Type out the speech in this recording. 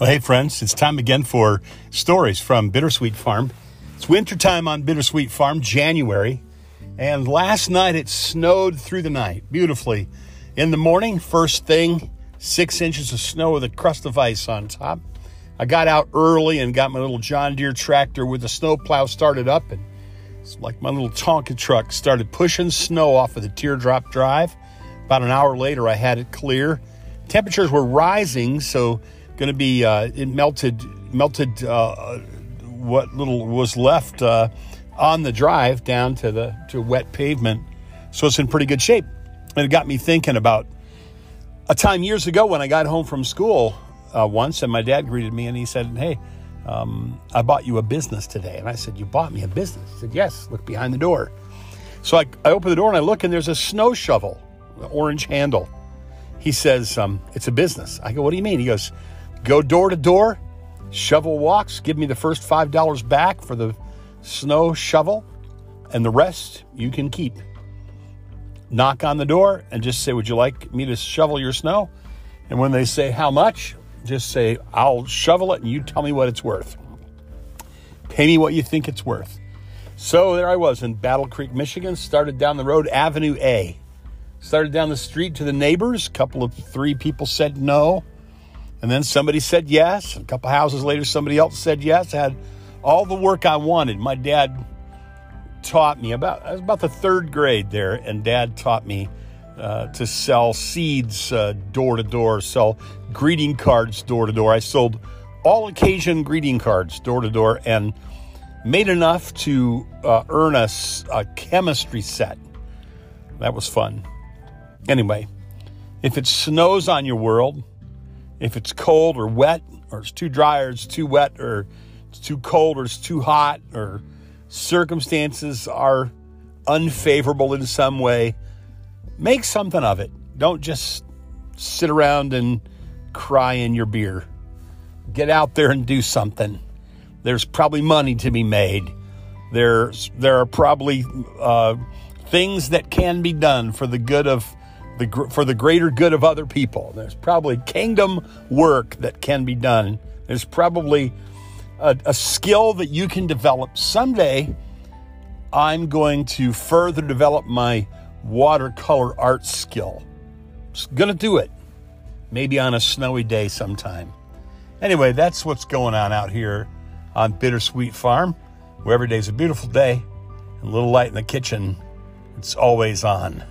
Well, hey, friends, it's time again for stories from Bittersweet Farm. It's wintertime on Bittersweet Farm, January, and last night it snowed through the night beautifully. In the morning, first thing, six inches of snow with a crust of ice on top. I got out early and got my little John Deere tractor with the snowplow started up, and it's like my little Tonka truck started pushing snow off of the teardrop drive. About an hour later, I had it clear. Temperatures were rising, so going to be uh, it melted melted uh, what little was left uh, on the drive down to the to wet pavement. So it's in pretty good shape. And it got me thinking about a time years ago when I got home from school uh, once, and my dad greeted me and he said, "Hey." Um, I bought you a business today. And I said, You bought me a business? He said, Yes, look behind the door. So I, I open the door and I look, and there's a snow shovel, orange handle. He says, um, It's a business. I go, What do you mean? He goes, Go door to door, shovel walks, give me the first $5 back for the snow shovel, and the rest you can keep. Knock on the door and just say, Would you like me to shovel your snow? And when they say, How much? Just say, I'll shovel it and you tell me what it's worth. Pay me what you think it's worth. So there I was in Battle Creek, Michigan, started down the road, Avenue A. Started down the street to the neighbors. A couple of three people said no. And then somebody said yes. A couple houses later, somebody else said yes. I had all the work I wanted. My dad taught me about, I was about the third grade there, and dad taught me uh, to sell seeds uh, door to door, sell greeting cards door to door. I sold all occasion greeting cards door to door and made enough to uh, earn us a chemistry set. That was fun. Anyway, if it snows on your world, if it's cold or wet, or it's too dry, or it's too wet, or it's too cold, or it's too hot, or circumstances are unfavorable in some way, make something of it. Don't just sit around and cry in your beer. Get out there and do something. There's probably money to be made. There's there are probably uh, things that can be done for the good of the, for the greater good of other people. There's probably kingdom work that can be done. There's probably a, a skill that you can develop. Someday, I'm going to further develop my watercolor art skill. Just gonna do it. Maybe on a snowy day sometime. Anyway, that's what's going on out here on Bittersweet Farm, where every day's a beautiful day and a little light in the kitchen. It's always on.